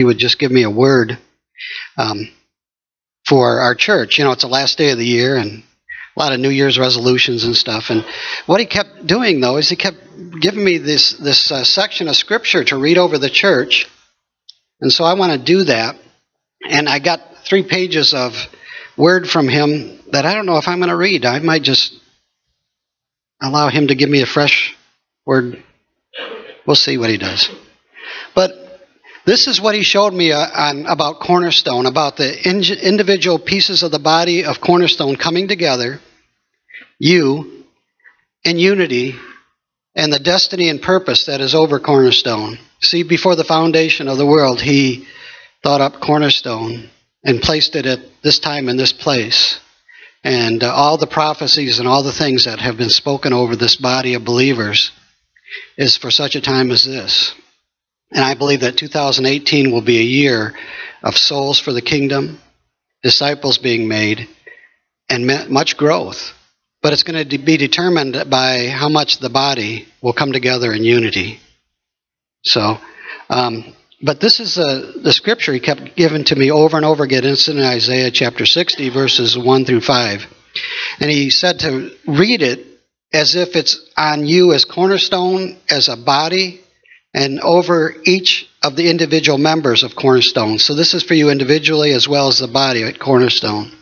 he would just give me a word um, for our church. You know, it's the last day of the year and a lot of New Year's resolutions and stuff. And what he kept doing though is he kept giving me this this uh, section of scripture to read over the church. And so I want to do that. And I got three pages of word from him that I don't know if I'm going to read. I might just allow him to give me a fresh word. We'll see what he does. This is what he showed me uh, on, about Cornerstone, about the in, individual pieces of the body of Cornerstone coming together, you, in unity, and the destiny and purpose that is over Cornerstone. See, before the foundation of the world, he thought up Cornerstone and placed it at this time in this place. And uh, all the prophecies and all the things that have been spoken over this body of believers is for such a time as this. And I believe that 2018 will be a year of souls for the kingdom, disciples being made, and much growth. But it's going to be determined by how much the body will come together in unity. So, um, but this is uh, the scripture he kept giving to me over and over again. It's in Isaiah chapter 60, verses 1 through 5. And he said to read it as if it's on you as cornerstone, as a body, and over each of the individual members of Cornerstone. So this is for you individually as well as the body at Cornerstone.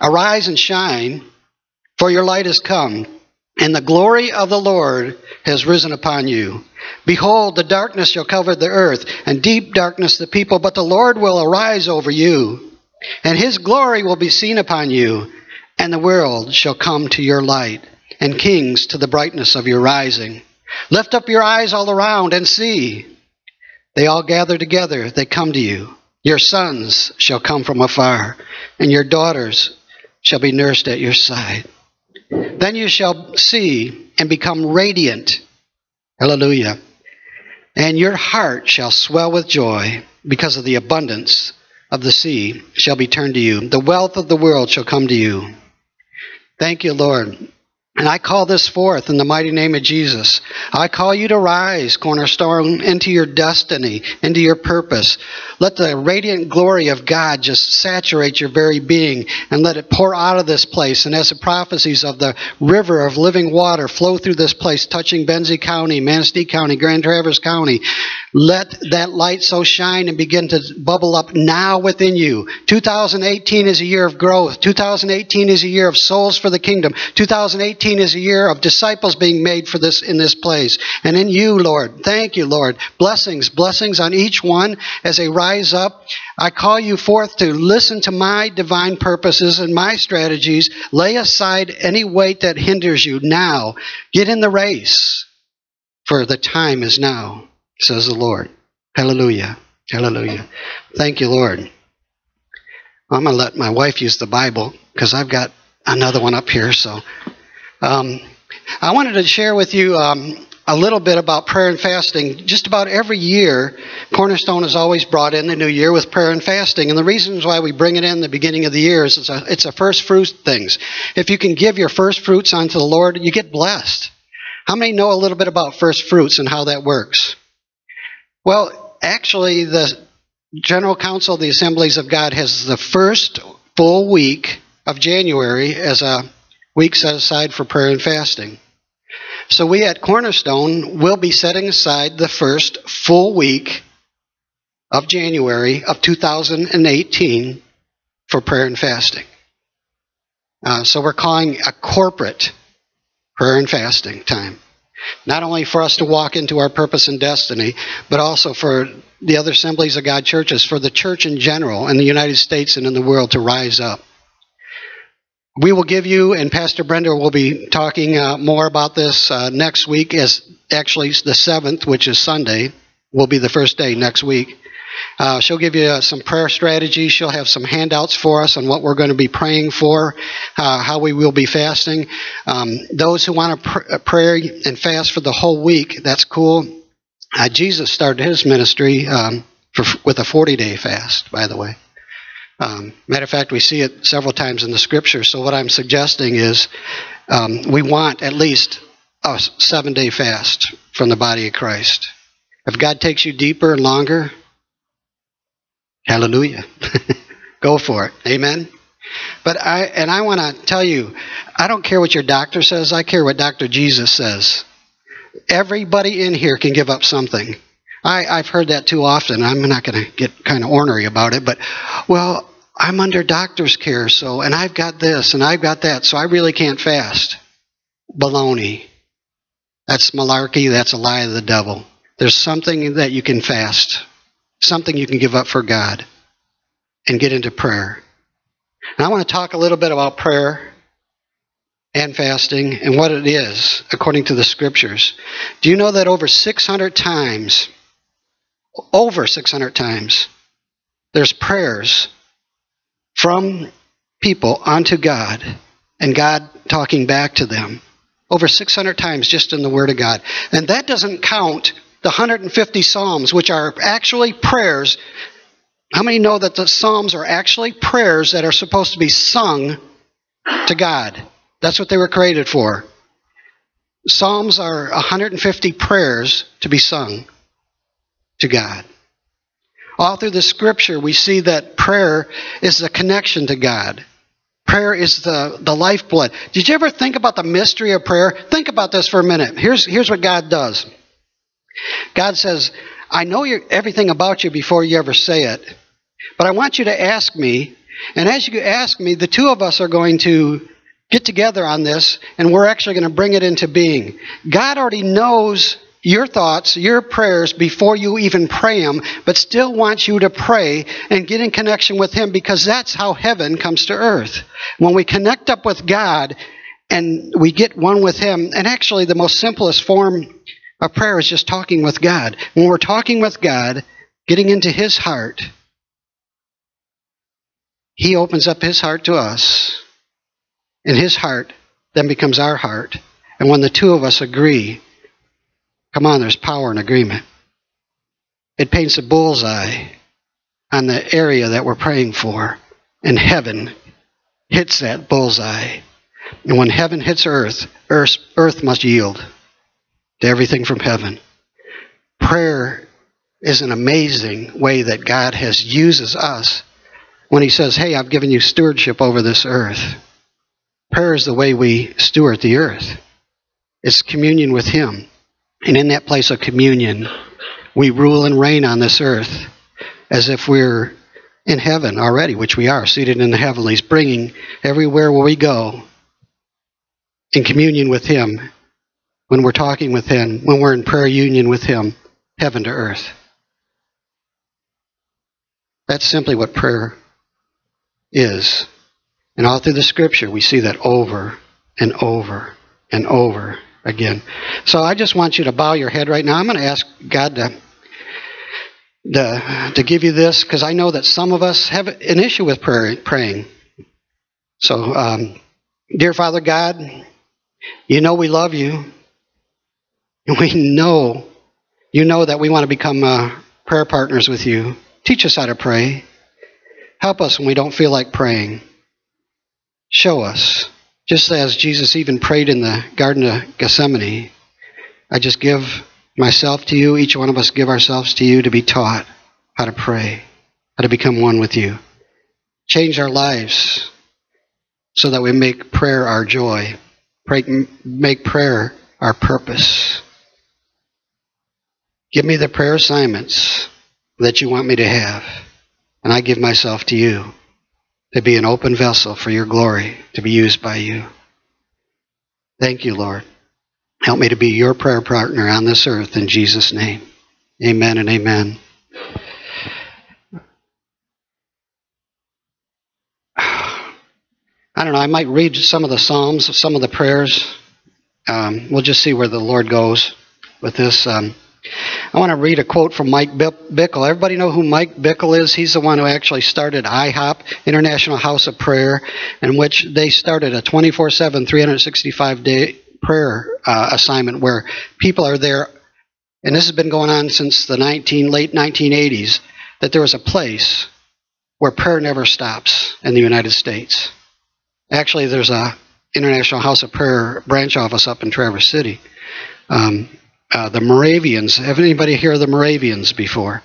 Arise and shine, for your light has come, and the glory of the Lord has risen upon you. Behold, the darkness shall cover the earth, and deep darkness the people, but the Lord will arise over you, and his glory will be seen upon you, and the world shall come to your light, and kings to the brightness of your rising. Lift up your eyes all around and see. They all gather together, they come to you. Your sons shall come from afar, and your daughters shall be nursed at your side. Then you shall see and become radiant. Hallelujah. And your heart shall swell with joy because of the abundance of the sea shall be turned to you. The wealth of the world shall come to you. Thank you, Lord. And I call this forth in the mighty name of Jesus. I call you to rise, cornerstone, into your destiny, into your purpose. Let the radiant glory of God just saturate your very being and let it pour out of this place. And as the prophecies of the river of living water flow through this place, touching Benzie County, Manistee County, Grand Traverse County, let that light so shine and begin to bubble up now within you. 2018 is a year of growth. 2018 is a year of souls for the kingdom. 2018 is a year of disciples being made for this in this place. And in you, Lord. Thank you, Lord. Blessings, blessings on each one as they rise up. I call you forth to listen to my divine purposes and my strategies. Lay aside any weight that hinders you now. Get in the race, for the time is now says the Lord. Hallelujah. Hallelujah. Thank you, Lord. I'm going to let my wife use the Bible because I've got another one up here. So um, I wanted to share with you um, a little bit about prayer and fasting. Just about every year, Cornerstone is always brought in the new year with prayer and fasting. And the reasons why we bring it in the beginning of the year is it's a, it's a first fruit things. If you can give your first fruits unto the Lord, you get blessed. How many know a little bit about first fruits and how that works? Well, actually, the General Council of the Assemblies of God has the first full week of January as a week set aside for prayer and fasting. So we at Cornerstone will be setting aside the first full week of January of 2018 for prayer and fasting. Uh, so we're calling a corporate prayer and fasting time. Not only for us to walk into our purpose and destiny, but also for the other assemblies of God churches, for the church in general in the United States and in the world to rise up. We will give you, and Pastor Brenda will be talking uh, more about this uh, next week, as actually the 7th, which is Sunday, will be the first day next week. Uh, she'll give you uh, some prayer strategies. She'll have some handouts for us on what we're going to be praying for, uh, how we will be fasting. Um, those who want to pr- uh, pray and fast for the whole week, that's cool. Jesus started his ministry um, for, with a 40 day fast, by the way. Um, matter of fact, we see it several times in the scripture. So, what I'm suggesting is um, we want at least a seven day fast from the body of Christ. If God takes you deeper and longer, Hallelujah. Go for it. Amen. But I and I want to tell you, I don't care what your doctor says. I care what Dr. Jesus says. Everybody in here can give up something. I, I've heard that too often. I'm not going to get kind of ornery about it, but well, I'm under doctor's care, so and I've got this and I've got that, so I really can't fast. Baloney. That's malarkey. That's a lie of the devil. There's something that you can fast, something you can give up for God, and get into prayer. And I want to talk a little bit about prayer and fasting and what it is according to the scriptures. Do you know that over 600 times, over 600 times, there's prayers from people unto God and God talking back to them? Over 600 times just in the Word of God. And that doesn't count the 150 Psalms, which are actually prayers how many know that the Psalms are actually prayers that are supposed to be sung to God? That's what they were created for. Psalms are 150 prayers to be sung to God. All through the scripture, we see that prayer is the connection to God. Prayer is the, the lifeblood. Did you ever think about the mystery of prayer? Think about this for a minute. Here's, here's what God does God says, I know everything about you before you ever say it. But I want you to ask me, and as you ask me, the two of us are going to get together on this, and we're actually going to bring it into being. God already knows your thoughts, your prayers before you even pray them, but still wants you to pray and get in connection with Him because that's how heaven comes to earth. When we connect up with God and we get one with Him, and actually the most simplest form of prayer is just talking with God. When we're talking with God, getting into His heart, he opens up his heart to us, and his heart then becomes our heart. And when the two of us agree, come on, there's power in agreement. It paints a bullseye on the area that we're praying for, and heaven hits that bullseye. And when heaven hits earth, earth, earth must yield to everything from heaven. Prayer is an amazing way that God has uses us when he says, Hey, I've given you stewardship over this earth. Prayer is the way we steward the earth, it's communion with him. And in that place of communion, we rule and reign on this earth as if we're in heaven already, which we are, seated in the heavenlies, bringing everywhere where we go in communion with Him, when we're talking with Him, when we're in prayer union with Him, heaven to earth. That's simply what prayer is. And all through the scripture, we see that over and over and over again. So I just want you to bow your head right now. I'm going to ask God to, to, to give you this because I know that some of us have an issue with prayer, praying. So, um, dear Father God, you know we love you. We know, you know that we want to become uh, prayer partners with you. Teach us how to pray. Help us when we don't feel like praying. Show us. Just as Jesus even prayed in the Garden of Gethsemane, I just give myself to you. Each one of us give ourselves to you to be taught how to pray, how to become one with you. Change our lives so that we make prayer our joy, make prayer our purpose. Give me the prayer assignments that you want me to have. And I give myself to you to be an open vessel for your glory, to be used by you. Thank you, Lord. Help me to be your prayer partner on this earth in Jesus' name. Amen and amen. I don't know, I might read some of the Psalms, some of the prayers. Um, we'll just see where the Lord goes with this. Um, I want to read a quote from Mike Bickle. Everybody know who Mike Bickle is? He's the one who actually started IHOP, International House of Prayer, in which they started a 24 7, 365 day prayer uh, assignment where people are there. And this has been going on since the 19, late 1980s, that there is a place where prayer never stops in the United States. Actually, there's a International House of Prayer branch office up in Traverse City. Um, uh, the Moravians. Have anybody heard of the Moravians before?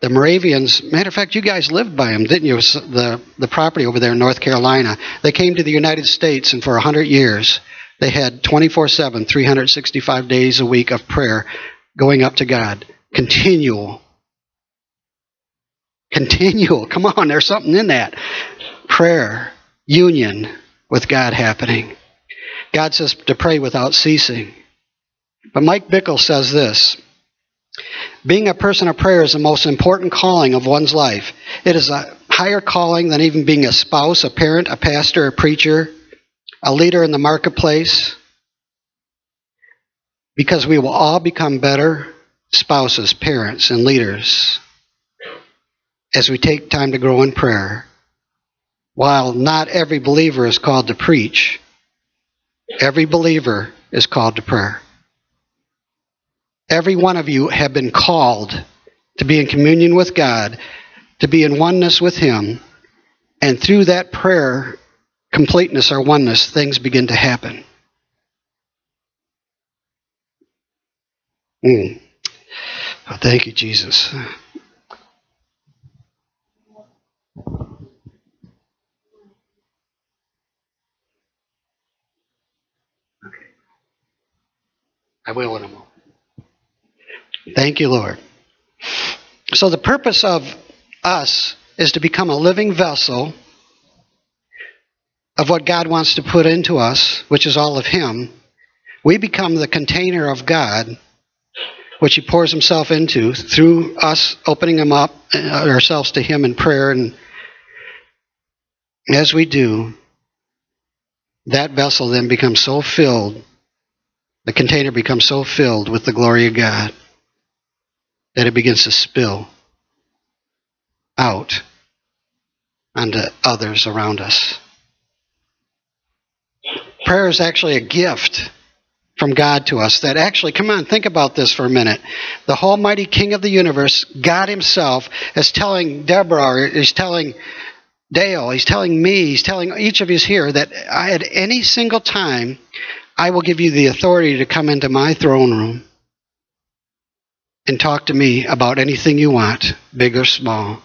the Moravians, matter of fact, you guys lived by them, didn't you? The, the property over there in North Carolina. They came to the United States, and for 100 years, they had 24 7, 365 days a week of prayer going up to God. Continual. Continual. Come on, there's something in that. Prayer, union with God happening. God says to pray without ceasing. But Mike Bickle says this Being a person of prayer is the most important calling of one's life. It is a higher calling than even being a spouse, a parent, a pastor, a preacher, a leader in the marketplace. Because we will all become better spouses, parents, and leaders as we take time to grow in prayer. While not every believer is called to preach, every believer is called to prayer. Every one of you have been called to be in communion with God, to be in oneness with Him, and through that prayer, completeness or oneness, things begin to happen. Mm. Oh, thank you, Jesus. Okay. I will in a moment. Thank you, Lord. So, the purpose of us is to become a living vessel of what God wants to put into us, which is all of Him. We become the container of God, which He pours Himself into through us opening Him up, uh, ourselves to Him in prayer. And as we do, that vessel then becomes so filled the container becomes so filled with the glory of God that it begins to spill out onto others around us. Prayer is actually a gift from God to us that actually, come on, think about this for a minute. The Almighty King of the universe, God Himself, is telling Deborah, or is telling Dale, He's telling me, He's telling each of you here that at any single time I will give you the authority to come into my throne room and talk to me about anything you want, big or small.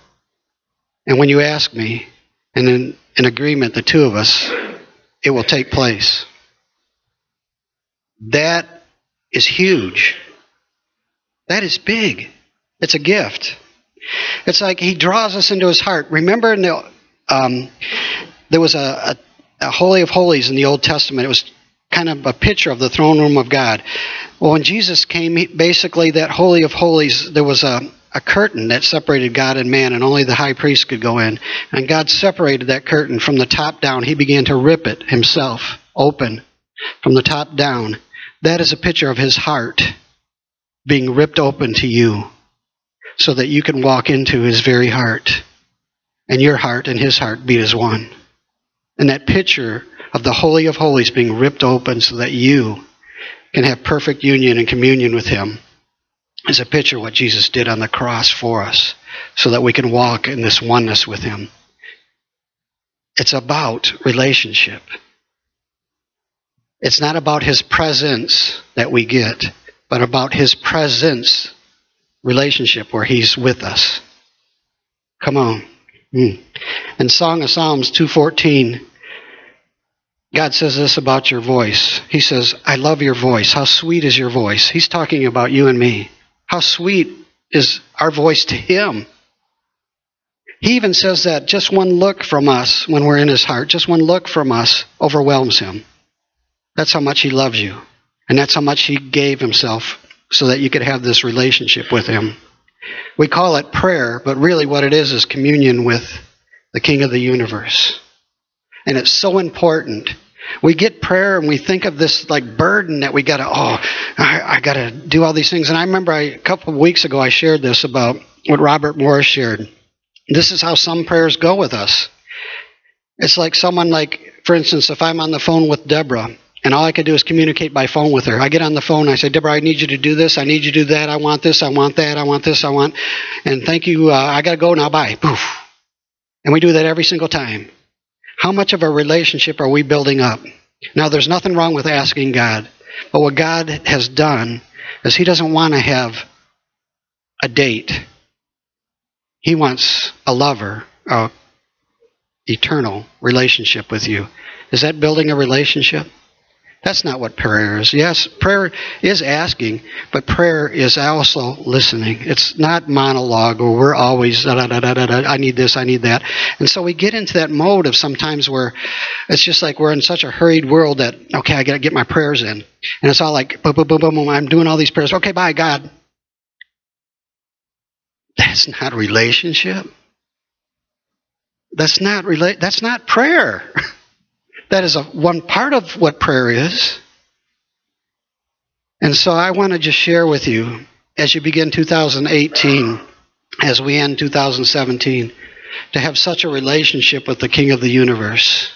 And when you ask me, and in an agreement, the two of us, it will take place. That is huge. That is big. It's a gift. It's like he draws us into his heart. Remember, in the, um, there was a, a, a Holy of Holies in the Old Testament. It was kind of a picture of the throne room of God. Well, when Jesus came, he, basically that Holy of Holies, there was a, a curtain that separated God and man, and only the high priest could go in. And God separated that curtain from the top down. He began to rip it himself open from the top down. That is a picture of his heart being ripped open to you so that you can walk into his very heart. And your heart and his heart beat as one. And that picture of the Holy of Holies being ripped open so that you can have perfect union and communion with Him is a picture of what Jesus did on the cross for us so that we can walk in this oneness with Him. It's about relationship. It's not about His presence that we get, but about His presence relationship where He's with us. Come on. Mm. In Song of Psalms 214, God says this about your voice. He says, I love your voice. How sweet is your voice? He's talking about you and me. How sweet is our voice to Him? He even says that just one look from us when we're in His heart, just one look from us overwhelms Him. That's how much He loves you. And that's how much He gave Himself so that you could have this relationship with Him. We call it prayer, but really what it is is communion with the King of the universe. And it's so important we get prayer and we think of this like burden that we got to, oh, I, I got to do all these things. And I remember I, a couple of weeks ago I shared this about what Robert Morris shared. This is how some prayers go with us. It's like someone like, for instance, if I'm on the phone with Deborah and all I could do is communicate by phone with her. I get on the phone, and I say, Deborah, I need you to do this, I need you to do that, I want this, I want that, I want this, I want, and thank you, uh, I got to go now, bye. Poof. And we do that every single time. How much of a relationship are we building up? Now, there's nothing wrong with asking God, but what God has done is He doesn't want to have a date. He wants a lover, a eternal relationship with you. Is that building a relationship? That's not what prayer is. Yes, prayer is asking, but prayer is also listening. It's not monologue or we're always da, da, da, da, da, I need this, I need that. And so we get into that mode of sometimes where it's just like we're in such a hurried world that okay, I got to get my prayers in, and it's all like boom, boom, boom, boom, boom. I'm doing all these prayers. Okay, bye, God. That's not relationship. That's not relate. That's not prayer. That is a, one part of what prayer is. And so I want to just share with you as you begin 2018, as we end 2017, to have such a relationship with the King of the universe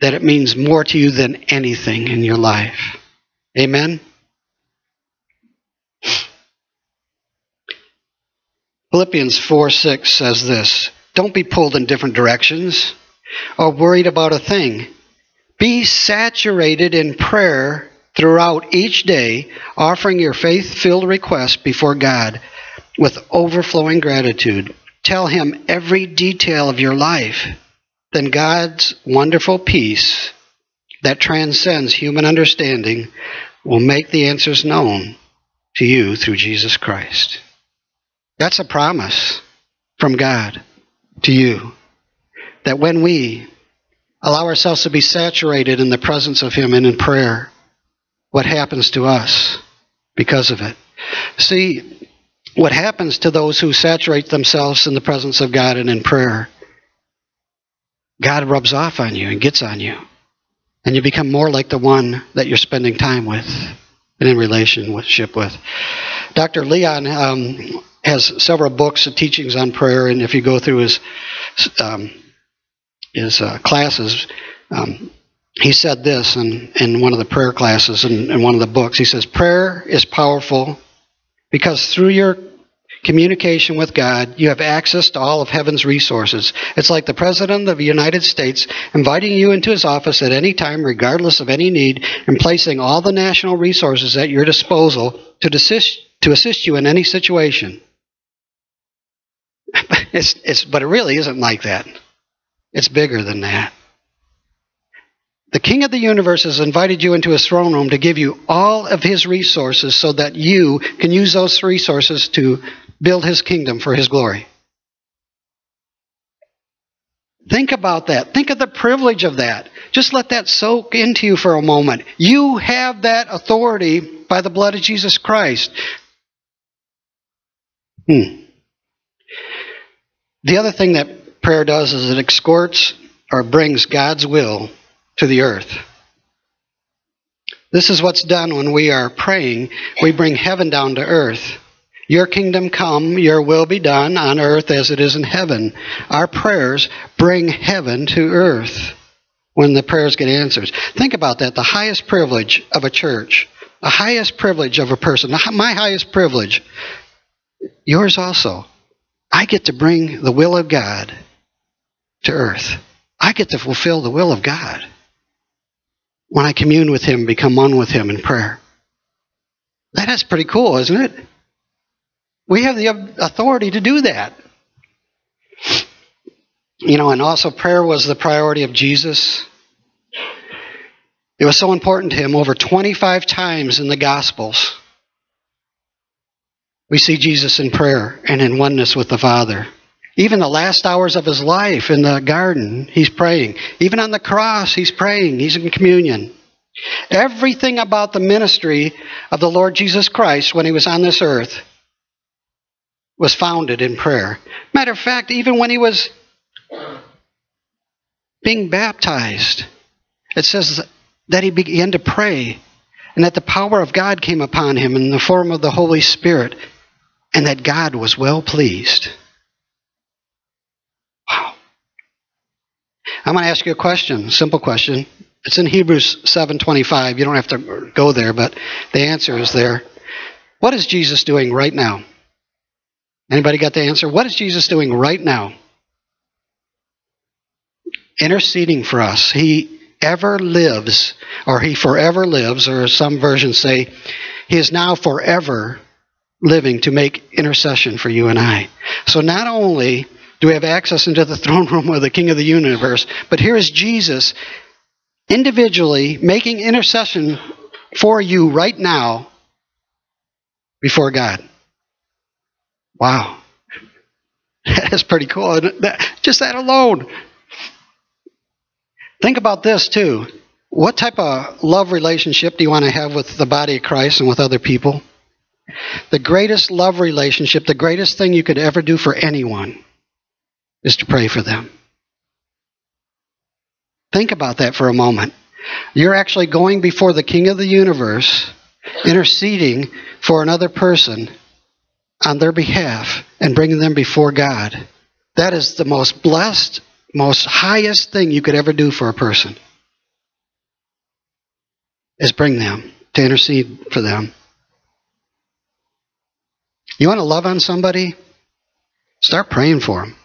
that it means more to you than anything in your life. Amen? Philippians 4 6 says this Don't be pulled in different directions or worried about a thing. Be saturated in prayer throughout each day, offering your faith filled requests before God with overflowing gratitude. Tell Him every detail of your life. Then God's wonderful peace that transcends human understanding will make the answers known to you through Jesus Christ. That's a promise from God to you that when we allow ourselves to be saturated in the presence of Him and in prayer, what happens to us because of it? See, what happens to those who saturate themselves in the presence of God and in prayer, God rubs off on you and gets on you. And you become more like the one that you're spending time with and in relationship with. Dr. Leon um, has several books and teachings on prayer, and if you go through his um, his uh, classes, um, he said this in, in one of the prayer classes in, in one of the books. He says, Prayer is powerful because through your communication with God, you have access to all of heaven's resources. It's like the President of the United States inviting you into his office at any time, regardless of any need, and placing all the national resources at your disposal to assist, to assist you in any situation. it's, it's, but it really isn't like that. It's bigger than that. The King of the universe has invited you into his throne room to give you all of his resources so that you can use those resources to build his kingdom for his glory. Think about that. Think of the privilege of that. Just let that soak into you for a moment. You have that authority by the blood of Jesus Christ. Hmm. The other thing that prayer does is it escorts or brings God's will to the earth. This is what's done when we are praying. We bring heaven down to earth. Your kingdom come, your will be done on earth as it is in heaven. Our prayers bring heaven to earth when the prayers get answered. Think about that. The highest privilege of a church, the highest privilege of a person, my highest privilege, yours also. I get to bring the will of God to earth. I get to fulfill the will of God when I commune with Him, become one with Him in prayer. That is pretty cool, isn't it? We have the authority to do that. You know, and also prayer was the priority of Jesus. It was so important to him over 25 times in the Gospels. We see Jesus in prayer and in oneness with the Father. Even the last hours of his life in the garden, he's praying. Even on the cross, he's praying. He's in communion. Everything about the ministry of the Lord Jesus Christ when he was on this earth was founded in prayer. Matter of fact, even when he was being baptized, it says that he began to pray and that the power of God came upon him in the form of the Holy Spirit and that God was well pleased. I'm going to ask you a question, simple question. It's in Hebrews 7:25. You don't have to go there, but the answer is there. What is Jesus doing right now? Anybody got the answer? What is Jesus doing right now? Interceding for us. He ever lives, or he forever lives, or some versions say he is now forever living to make intercession for you and I. So not only do we have access into the throne room of the King of the universe, but here is Jesus individually making intercession for you right now before God. Wow. That's pretty cool. Just that alone. Think about this too. What type of love relationship do you want to have with the body of Christ and with other people? The greatest love relationship, the greatest thing you could ever do for anyone is to pray for them. Think about that for a moment. You're actually going before the King of the universe, interceding for another person on their behalf and bringing them before God. That is the most blessed, most highest thing you could ever do for a person. Is bring them to intercede for them. You want to love on somebody? Start praying for them.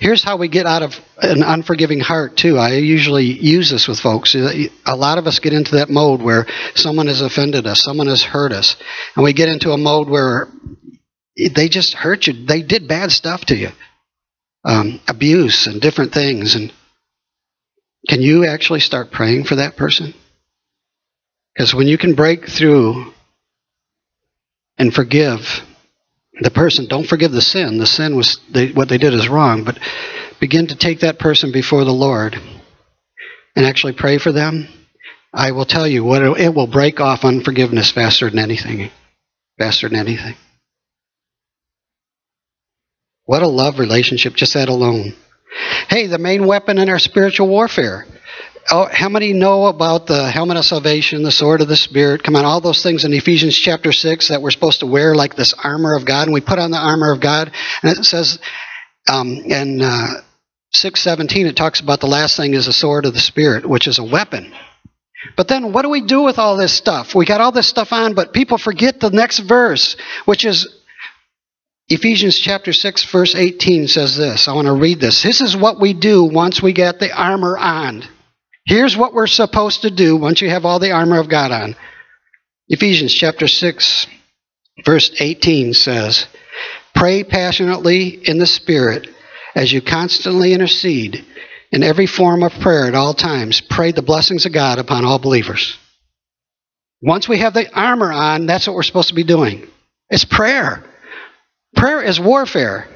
Here's how we get out of an unforgiving heart, too. I usually use this with folks. A lot of us get into that mode where someone has offended us, someone has hurt us, and we get into a mode where they just hurt you. They did bad stuff to you, um, abuse and different things. And can you actually start praying for that person? Because when you can break through and forgive the person, don't forgive the sin. The sin was they, what they did is wrong, but begin to take that person before the Lord and actually pray for them. I will tell you what it will break off unforgiveness faster than anything. Faster than anything. What a love relationship, just that alone. Hey, the main weapon in our spiritual warfare. Oh, how many know about the helmet of salvation, the sword of the Spirit? Come on, all those things in Ephesians chapter 6 that we're supposed to wear like this armor of God. And we put on the armor of God. And it says um, in uh, 617, it talks about the last thing is the sword of the Spirit, which is a weapon. But then what do we do with all this stuff? We got all this stuff on, but people forget the next verse, which is Ephesians chapter 6, verse 18 says this. I want to read this. This is what we do once we get the armor on. Here's what we're supposed to do once you have all the armor of God on. Ephesians chapter 6, verse 18 says, Pray passionately in the Spirit as you constantly intercede in every form of prayer at all times. Pray the blessings of God upon all believers. Once we have the armor on, that's what we're supposed to be doing. It's prayer. Prayer is warfare.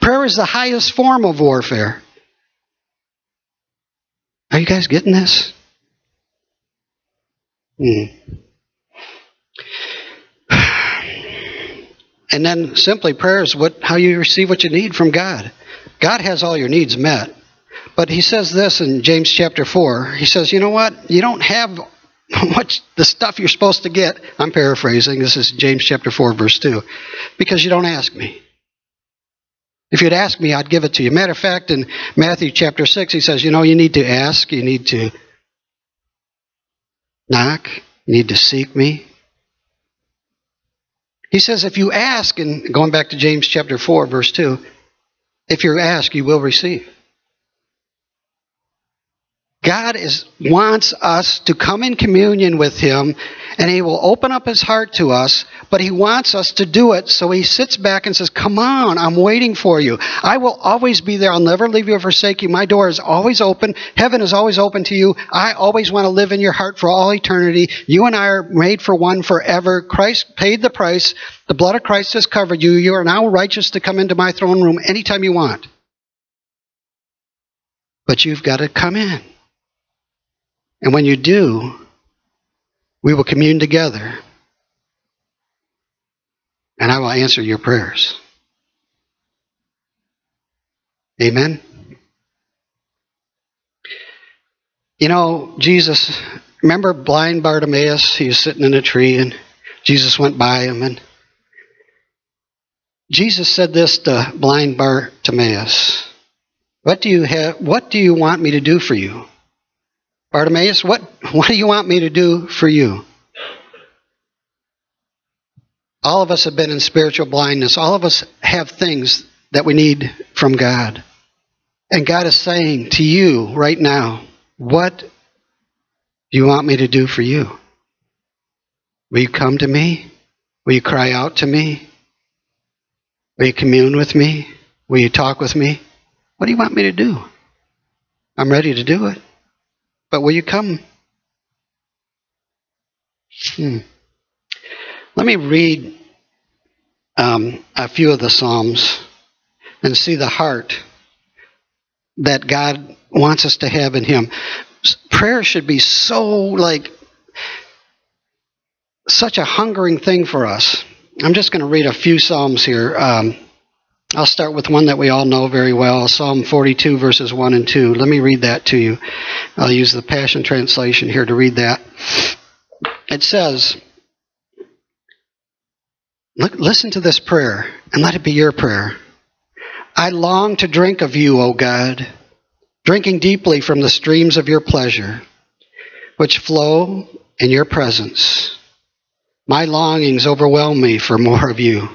Prayer is the highest form of warfare. Are you guys getting this? Hmm. And then simply prayer is what how you receive what you need from God. God has all your needs met. But he says this in James chapter 4. He says, "You know what? You don't have much the stuff you're supposed to get. I'm paraphrasing. This is James chapter 4 verse 2. Because you don't ask me. If you'd ask me, I'd give it to you. Matter of fact, in Matthew chapter 6, he says, you know, you need to ask, you need to knock, you need to seek me. He says, if you ask, and going back to James chapter 4, verse 2, if you ask, you will receive. God is wants us to come in communion with him and he will open up his heart to us, but he wants us to do it. So he sits back and says, "Come on, I'm waiting for you. I will always be there. I'll never leave you or forsake you. My door is always open. Heaven is always open to you. I always want to live in your heart for all eternity. You and I are made for one forever. Christ paid the price. The blood of Christ has covered you. You are now righteous to come into my throne room anytime you want. But you've got to come in. And when you do, we will commune together. And I will answer your prayers. Amen. You know, Jesus, remember blind Bartimaeus? He was sitting in a tree and Jesus went by him and Jesus said this to blind Bartimaeus. What do you have what do you want me to do for you? Bartimaeus, what, what do you want me to do for you? All of us have been in spiritual blindness. All of us have things that we need from God. And God is saying to you right now, What do you want me to do for you? Will you come to me? Will you cry out to me? Will you commune with me? Will you talk with me? What do you want me to do? I'm ready to do it. But will you come? Hmm. Let me read um, a few of the Psalms and see the heart that God wants us to have in Him. Prayer should be so like such a hungering thing for us. I'm just going to read a few Psalms here. Um, I'll start with one that we all know very well Psalm 42, verses 1 and 2. Let me read that to you. I'll use the Passion Translation here to read that. It says, Look, listen to this prayer and let it be your prayer. I long to drink of you, O God, drinking deeply from the streams of your pleasure, which flow in your presence. My longings overwhelm me for more of you.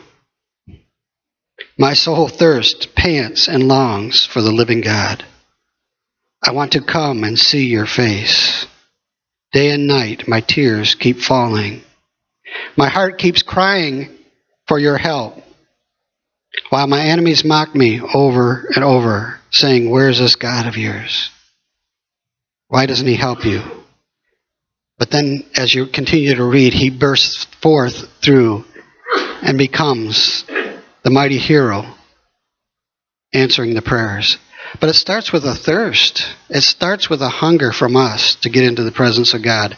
My soul thirsts, pants, and longs for the living God. I want to come and see your face. Day and night, my tears keep falling. My heart keeps crying for your help, while my enemies mock me over and over, saying, Where's this God of yours? Why doesn't he help you? But then, as you continue to read, he bursts forth through and becomes the mighty hero answering the prayers. But it starts with a thirst. It starts with a hunger from us to get into the presence of God.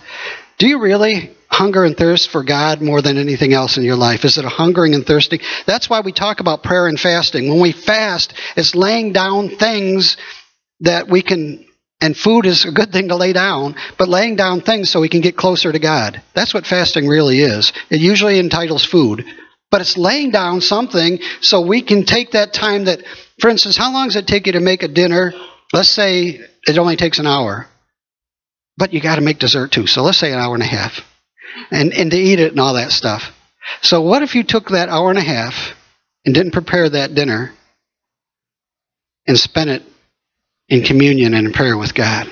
Do you really hunger and thirst for God more than anything else in your life? Is it a hungering and thirsting? That's why we talk about prayer and fasting. When we fast, it's laying down things that we can, and food is a good thing to lay down, but laying down things so we can get closer to God. That's what fasting really is. It usually entitles food, but it's laying down something so we can take that time that, for instance, how long does it take you to make a dinner? Let's say it only takes an hour, but you got to make dessert too. So let's say an hour and a half and, and to eat it and all that stuff. So, what if you took that hour and a half and didn't prepare that dinner and spent it in communion and in prayer with God?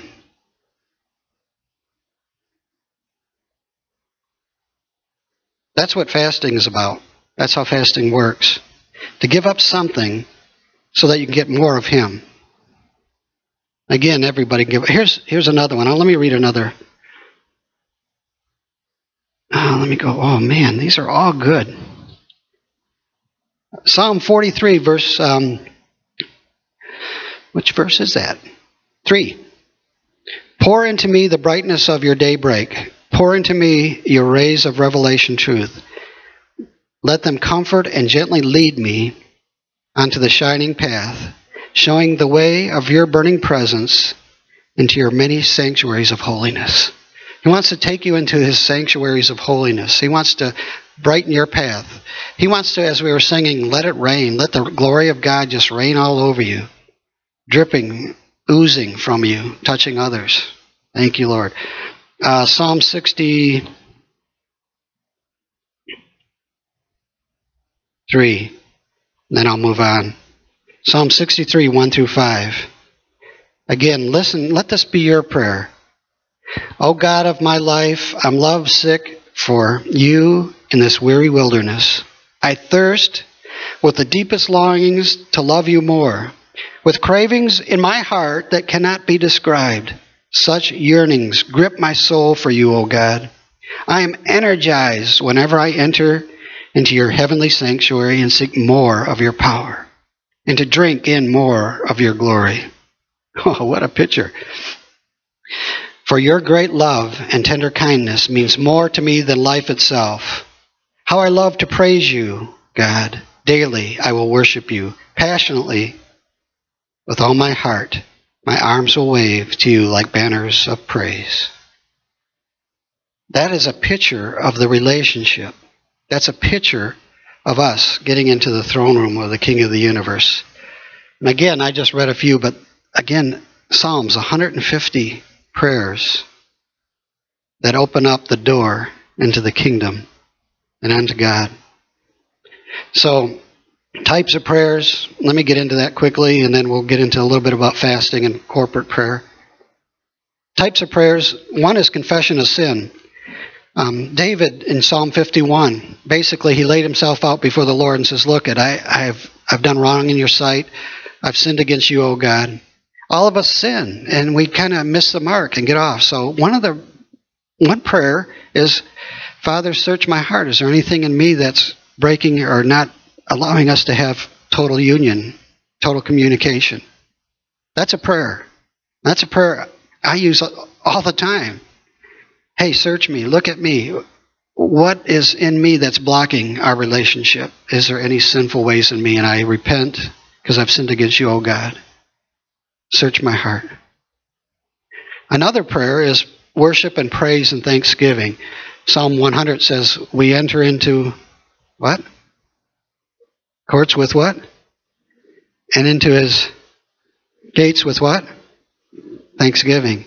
That's what fasting is about. That's how fasting works. To give up something so that you can get more of Him. Again, everybody give. Here's here's another one. let me read another Oh, let me go. Oh, man, these are all good. Psalm 43, verse. Um, which verse is that? 3. Pour into me the brightness of your daybreak. Pour into me your rays of revelation truth. Let them comfort and gently lead me onto the shining path, showing the way of your burning presence into your many sanctuaries of holiness. He wants to take you into his sanctuaries of holiness. He wants to brighten your path. He wants to, as we were singing, let it rain. Let the glory of God just rain all over you, dripping, oozing from you, touching others. Thank you, Lord. Uh, Psalm 60. Three. Then I'll move on. Psalm 63, 1 through 5. Again, listen, let this be your prayer. O God of my life, I'm lovesick for you in this weary wilderness. I thirst with the deepest longings to love you more, with cravings in my heart that cannot be described. Such yearnings grip my soul for you, O God. I am energized whenever I enter into your heavenly sanctuary and seek more of your power, and to drink in more of your glory. Oh, what a picture. For your great love and tender kindness means more to me than life itself. How I love to praise you, God. Daily I will worship you passionately with all my heart. My arms will wave to you like banners of praise. That is a picture of the relationship. That's a picture of us getting into the throne room of the King of the universe. And again, I just read a few, but again, Psalms 150 prayers that open up the door into the kingdom and unto God. So, types of prayers, let me get into that quickly and then we'll get into a little bit about fasting and corporate prayer. Types of prayers one is confession of sin. Um, David in Psalm 51, basically, he laid himself out before the Lord and says, Look, it, I, I've, I've done wrong in your sight. I've sinned against you, O God. All of us sin, and we kind of miss the mark and get off. So, one of the one prayer is, Father, search my heart. Is there anything in me that's breaking or not allowing us to have total union, total communication? That's a prayer. That's a prayer I use all the time. Hey, search me. Look at me. What is in me that's blocking our relationship? Is there any sinful ways in me? And I repent because I've sinned against you, O God. Search my heart. Another prayer is worship and praise and thanksgiving. Psalm 100 says, We enter into what? Courts with what? And into his gates with what? Thanksgiving.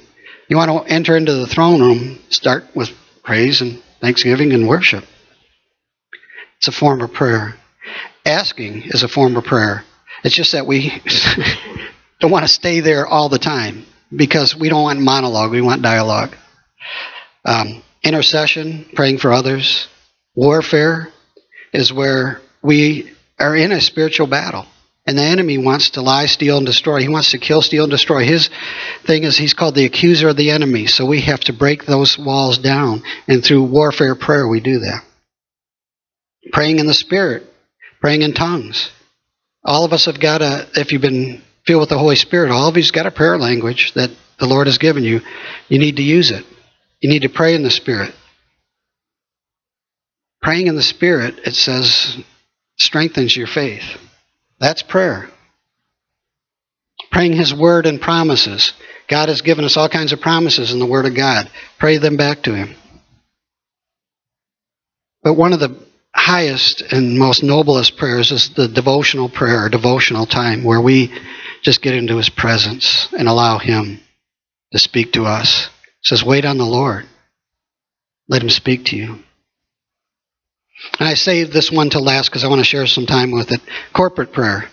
You want to enter into the throne room, start with praise and thanksgiving and worship. It's a form of prayer. Asking is a form of prayer. It's just that we don't want to stay there all the time because we don't want monologue, we want dialogue. Um, intercession, praying for others. Warfare is where we are in a spiritual battle. And the enemy wants to lie, steal, and destroy. He wants to kill, steal, and destroy. His thing is he's called the accuser of the enemy. So we have to break those walls down. And through warfare prayer, we do that. Praying in the Spirit, praying in tongues. All of us have got a, if you've been filled with the Holy Spirit, all of you's got a prayer language that the Lord has given you. You need to use it. You need to pray in the Spirit. Praying in the Spirit, it says, strengthens your faith. That's prayer. Praying His word and promises. God has given us all kinds of promises in the Word of God. Pray them back to Him. But one of the highest and most noblest prayers is the devotional prayer, devotional time, where we just get into His presence and allow Him to speak to us. It says, Wait on the Lord. Let Him speak to you. And I saved this one to last because I want to share some time with it. Corporate prayer.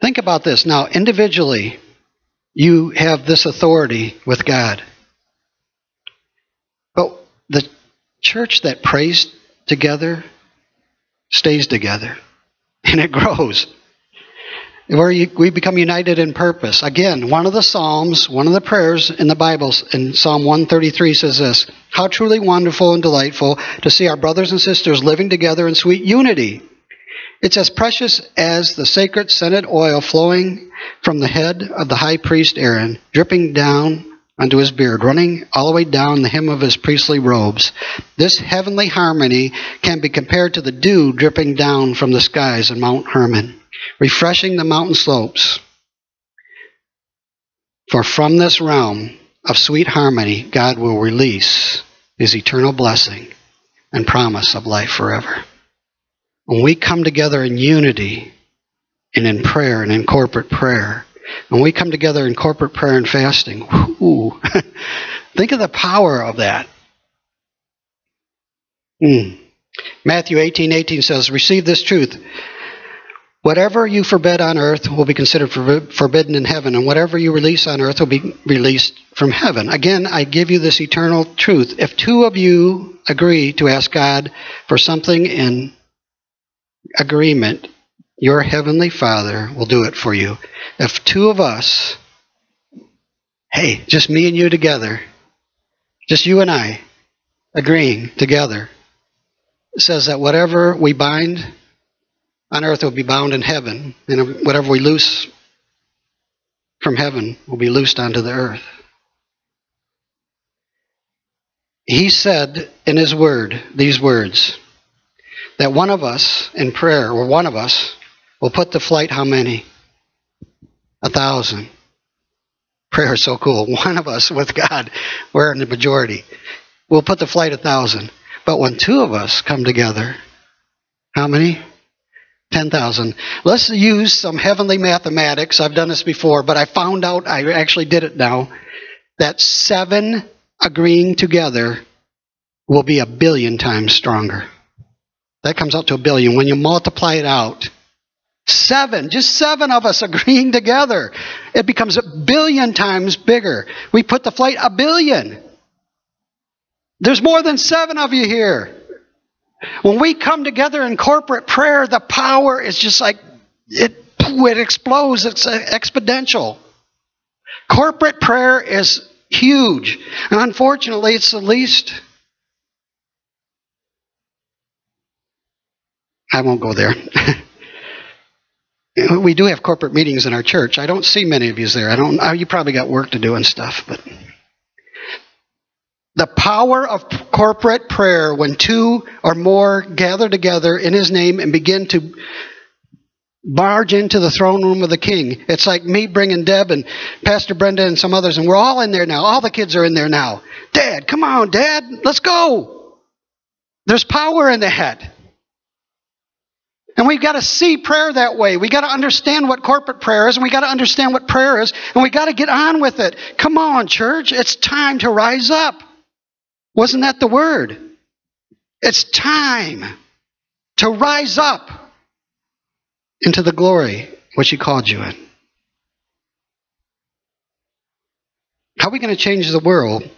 Think about this. Now, individually, you have this authority with God. But the church that prays together stays together and it grows where we become united in purpose. Again, one of the Psalms, one of the prayers in the Bible, in Psalm 133 says this How truly wonderful and delightful to see our brothers and sisters living together in sweet unity. It's as precious as the sacred scented oil flowing from the head of the high priest Aaron, dripping down unto his beard, running all the way down the hem of his priestly robes. This heavenly harmony can be compared to the dew dripping down from the skies in Mount Hermon refreshing the mountain slopes. For from this realm of sweet harmony, God will release his eternal blessing and promise of life forever. When we come together in unity and in prayer and in corporate prayer, when we come together in corporate prayer and fasting, whoo, think of the power of that. Mm. Matthew 18 18 says, Receive this truth. Whatever you forbid on earth will be considered forbidden in heaven, and whatever you release on earth will be released from heaven. Again, I give you this eternal truth. If two of you agree to ask God for something in agreement, your heavenly Father will do it for you. If two of us, hey, just me and you together, just you and I, agreeing together, says that whatever we bind on earth will be bound in heaven, and whatever we loose from heaven will be loosed onto the earth. He said in his word these words that one of us in prayer, or one of us, will put to flight how many? A thousand. Prayer is so cool. One of us with God, we're in the majority. We'll put to flight a thousand. But when two of us come together, how many? 10,000. Let's use some heavenly mathematics. I've done this before, but I found out, I actually did it now, that seven agreeing together will be a billion times stronger. That comes out to a billion. When you multiply it out, seven, just seven of us agreeing together, it becomes a billion times bigger. We put the flight a billion. There's more than seven of you here. When we come together in corporate prayer, the power is just like it, it explodes, it's exponential. Corporate prayer is huge. And unfortunately, it's the least. I won't go there. we do have corporate meetings in our church. I don't see many of you there. I don't. You probably got work to do and stuff, but the power of corporate prayer when two or more gather together in His name and begin to barge into the throne room of the King. It's like me bringing Deb and Pastor Brenda and some others, and we're all in there now. All the kids are in there now. Dad, come on, Dad, let's go. There's power in that. And we've got to see prayer that way. We've got to understand what corporate prayer is, and we've got to understand what prayer is, and we've got to get on with it. Come on, church. It's time to rise up. Wasn't that the word? It's time to rise up into the glory which He called you in. How are we going to change the world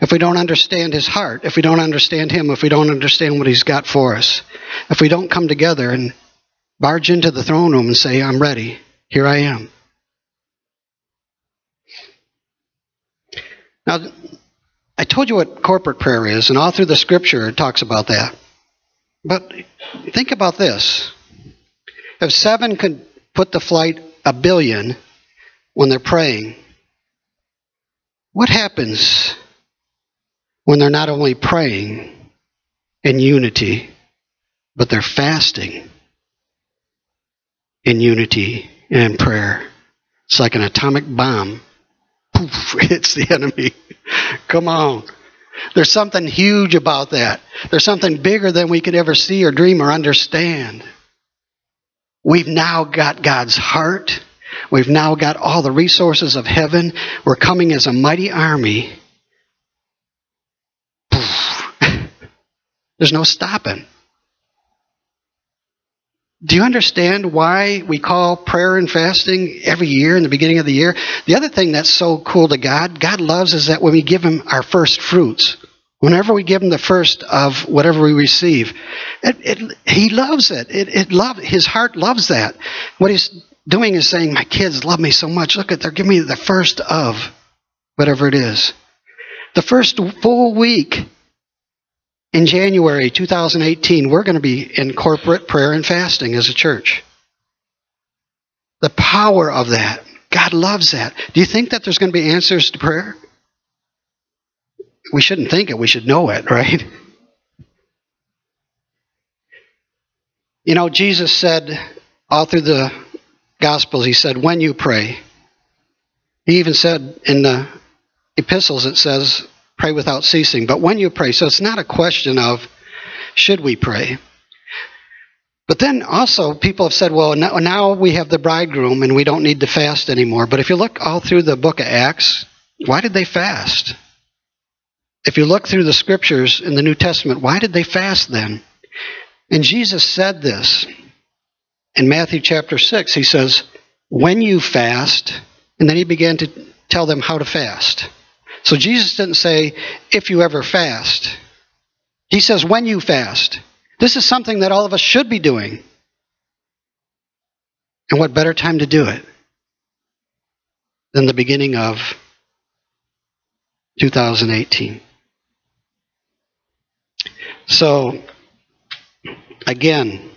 if we don't understand his heart, if we don't understand him, if we don't understand what he's got for us, if we don't come together and barge into the throne room and say, I'm ready, here I am. Now, I told you what corporate prayer is, and all through the scripture it talks about that. But think about this. If seven could put to flight a billion when they're praying, what happens when they're not only praying in unity, but they're fasting in unity and in prayer. It's like an atomic bomb. Poof, hits the enemy. Come on. There's something huge about that. There's something bigger than we could ever see or dream or understand. We've now got God's heart. We've now got all the resources of heaven. We're coming as a mighty army There's no stopping. Do you understand why we call prayer and fasting every year in the beginning of the year? The other thing that's so cool to God, God loves is that when we give Him our first fruits, whenever we give Him the first of whatever we receive, it, it, He loves it. It, it love, His heart loves that. What He's doing is saying, My kids love me so much. Look at, they're giving me the first of whatever it is. The first full week in January 2018, we're going to be in corporate prayer and fasting as a church. The power of that. God loves that. Do you think that there's going to be answers to prayer? We shouldn't think it, we should know it, right? You know, Jesus said all through the Gospels, He said, when you pray. He even said in the epistles, it says, pray without ceasing. But when you pray, so it's not a question of should we pray. But then also, people have said, well, now we have the bridegroom and we don't need to fast anymore. But if you look all through the book of Acts, why did they fast? If you look through the scriptures in the New Testament, why did they fast then? And Jesus said this in Matthew chapter 6. He says, When you fast, and then he began to tell them how to fast. So Jesus didn't say, if you ever fast. He says, when you fast. This is something that all of us should be doing. And what better time to do it than the beginning of 2018? So, again,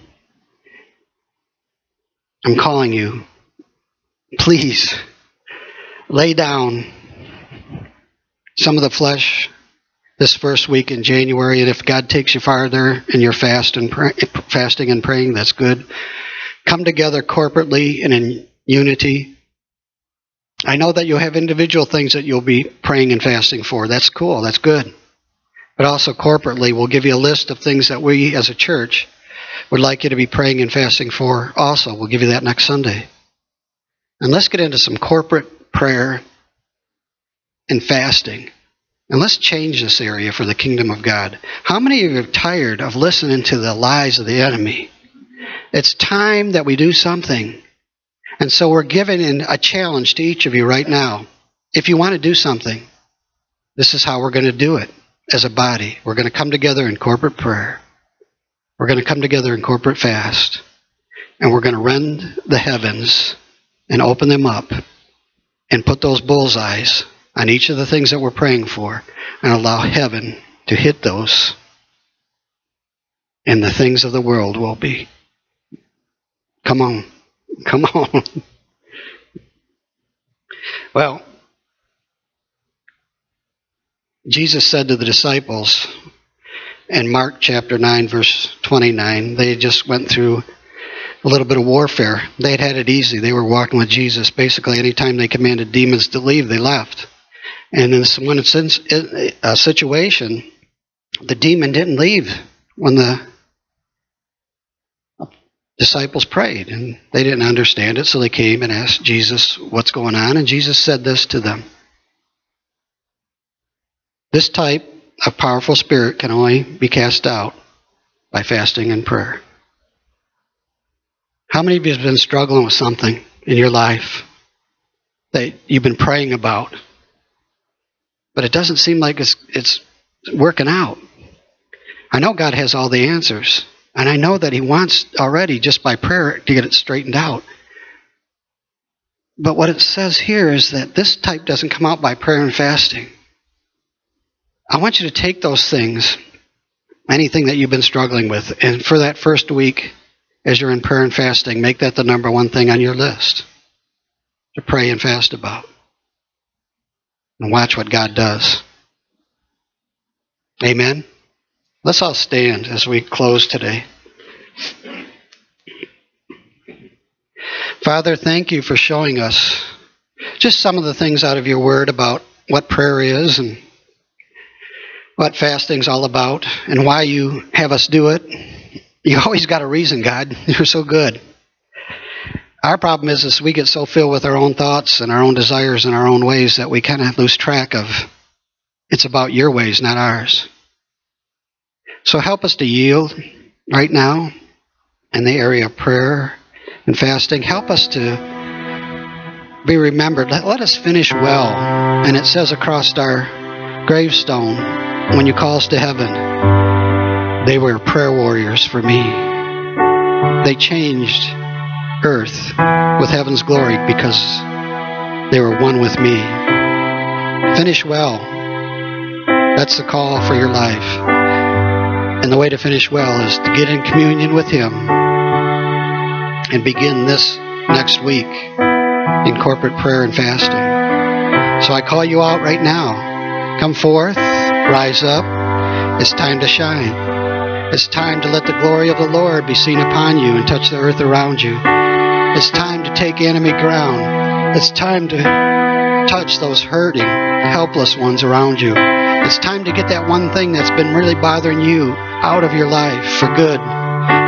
I'm calling you, please lay down some of the flesh this first week in January, and if God takes you farther in your fast and pray, fasting and praying, that's good. Come together corporately and in unity. I know that you'll have individual things that you'll be praying and fasting for. That's cool. That's good. But also corporately, we'll give you a list of things that we as a church would like you to be praying and fasting for also. We'll give you that next Sunday. And let's get into some corporate prayer and fasting. And let's change this area for the kingdom of God. How many of you are tired of listening to the lies of the enemy? It's time that we do something. And so we're giving in a challenge to each of you right now. If you want to do something, this is how we're going to do it. as a body. We're going to come together in corporate prayer. We're going to come together in corporate fast. And we're going to rend the heavens and open them up and put those bullseyes on each of the things that we're praying for and allow heaven to hit those. And the things of the world will be. Come on. Come on. well, Jesus said to the disciples in Mark chapter 9, verse 29, they just went through a little bit of warfare. They had had it easy. They were walking with Jesus. Basically, anytime they commanded demons to leave, they left. And in when it's a situation, the demon didn't leave when the disciples prayed and they didn't understand it so they came and asked jesus what's going on and jesus said this to them. This type of powerful spirit can only be cast out by fasting and prayer. How many of you have been struggling with something in your life that you've been praying about but it doesn't seem like it's it's working out i know god has all the answers and I know that He wants already, just by prayer, to get it straightened out. But what it says here is that this type doesn't come out by prayer and fasting. I want you to take those things, anything that you've been struggling with, and for that first week, as you're in prayer and fasting, make that the number one thing on your list to pray and fast about. And watch what God does. Amen. Let's all stand as we close today. Father, thank you for showing us just some of the things out of your word about what prayer is and what fasting's all about and why you have us do it. You always got a reason, God. You're so good. Our problem is, is we get so filled with our own thoughts and our own desires and our own ways that we kind of lose track of it's about your ways, not ours. So help us to yield right now in the area of prayer and fasting. Help us to be remembered. Let, let us finish well. And it says across our gravestone, when you call us to heaven, they were prayer warriors for me. They changed earth with heaven's glory because they were one with me. Finish well. That's the call for your life. And the way to finish well is to get in communion with Him and begin this next week in corporate prayer and fasting. So I call you out right now. Come forth, rise up. It's time to shine. It's time to let the glory of the Lord be seen upon you and touch the earth around you. It's time to take enemy ground. It's time to touch those hurting, helpless ones around you. It's time to get that one thing that's been really bothering you out of your life for good.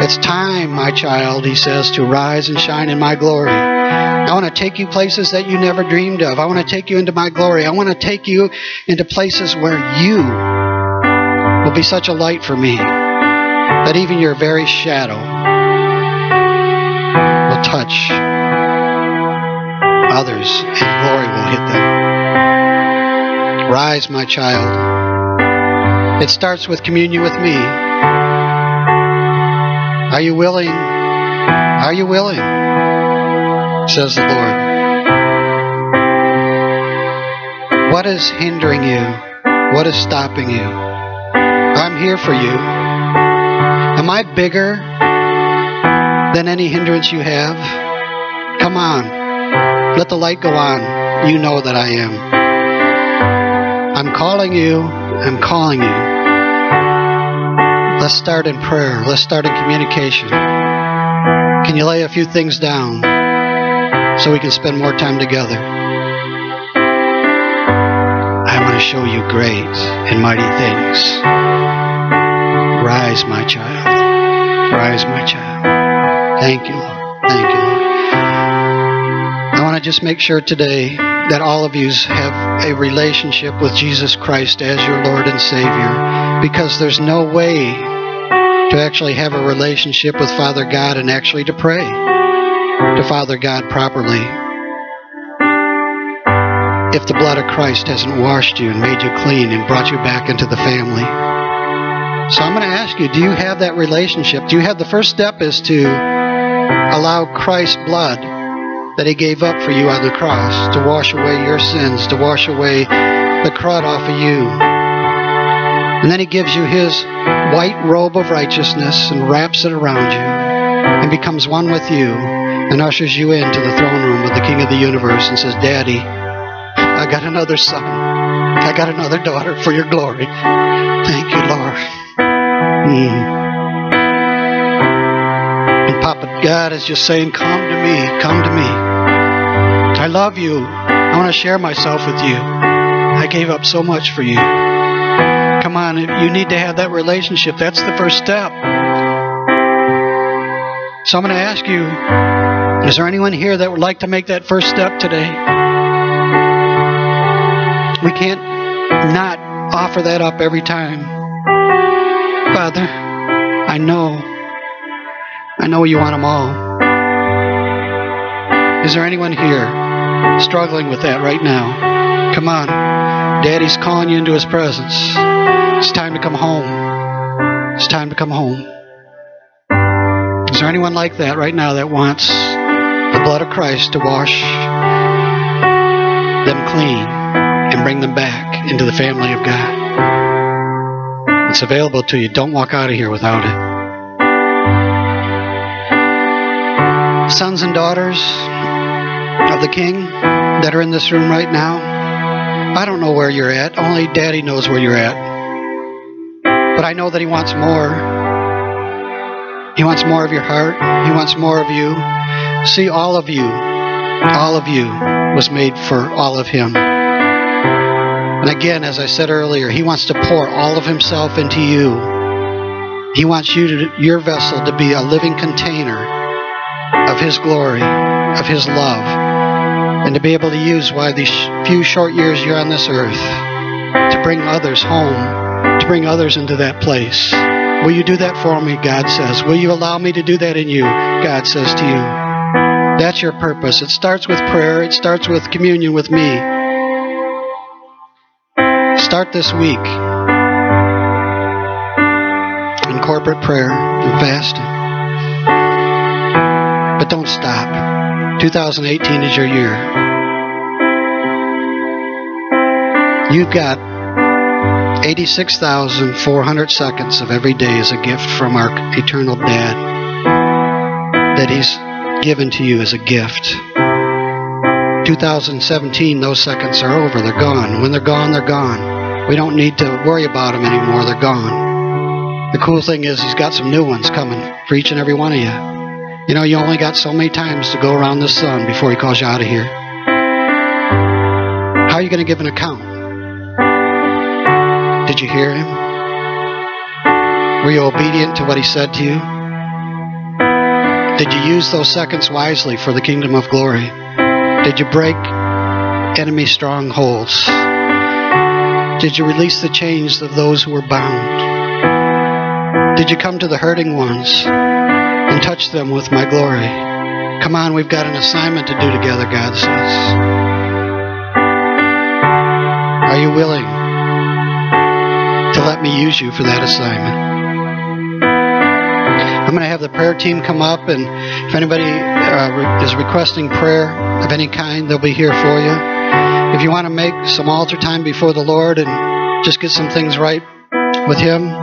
It's time, my child, he says, to rise and shine in my glory. I want to take you places that you never dreamed of. I want to take you into my glory. I want to take you into places where you will be such a light for me that even your very shadow will touch others and glory will hit them. Rise, my child. It starts with communion with me. Are you willing? Are you willing? Says the Lord. What is hindering you? What is stopping you? I'm here for you. Am I bigger than any hindrance you have? Come on. Let the light go on. You know that I am. I'm calling you. I'm calling you. Let's start in prayer. Let's start in communication. Can you lay a few things down so we can spend more time together? I want to show you great and mighty things. Rise, my child. Rise, my child. Thank you, Lord. Thank you, Lord. I want to just make sure today that all of you have a relationship with Jesus Christ as your Lord and Savior because there's no way to actually have a relationship with Father God and actually to pray to Father God properly if the blood of Christ hasn't washed you and made you clean and brought you back into the family. So I'm going to ask you, do you have that relationship? Do you have the first step is to allow Christ's blood that he gave up for you on the cross to wash away your sins, to wash away the crud off of you. And then he gives you his white robe of righteousness and wraps it around you and becomes one with you and ushers you into the throne room of the King of the universe and says, Daddy, I got another son. I got another daughter for your glory. Thank you, Lord. Mm. And Papa God is just saying, Come to me, come to me. I love you. I want to share myself with you. I gave up so much for you. Come on, you need to have that relationship. That's the first step. So I'm going to ask you is there anyone here that would like to make that first step today? We can't not offer that up every time. Father, I know. I know you want them all. Is there anyone here struggling with that right now? Come on. Daddy's calling you into his presence. It's time to come home. It's time to come home. Is there anyone like that right now that wants the blood of Christ to wash them clean and bring them back into the family of God? It's available to you. Don't walk out of here without it. Sons and daughters of the King that are in this room right now, I don't know where you're at. Only Daddy knows where you're at. But I know that He wants more. He wants more of your heart. He wants more of you. See, all of you, all of you was made for all of Him. And again, as I said earlier, He wants to pour all of Himself into you. He wants you to, your vessel to be a living container of His glory, of His love, and to be able to use why these few short years you're on this earth to bring others home, to bring others into that place. Will you do that for me? God says. Will you allow me to do that in you? God says to you. That's your purpose. It starts with prayer, it starts with communion with me. Start this week in corporate prayer and fasting. But don't stop. 2018 is your year. You've got 86,400 seconds of every day as a gift from our eternal dad that he's given to you as a gift. 2017, those seconds are over. They're gone. When they're gone, they're gone. We don't need to worry about them anymore. They're gone. The cool thing is, he's got some new ones coming for each and every one of you. You know, you only got so many times to go around the sun before he calls you out of here. How are you going to give an account? Did you hear him? Were you obedient to what he said to you? Did you use those seconds wisely for the kingdom of glory? Did you break enemy strongholds? Did you release the chains of those who were bound? Did you come to the hurting ones and touch them with my glory? Come on, we've got an assignment to do together, God says. Are you willing to let me use you for that assignment? I'm going to have the prayer team come up, and if anybody uh, is requesting prayer of any kind, they'll be here for you. If you want to make some altar time before the Lord and just get some things right with Him,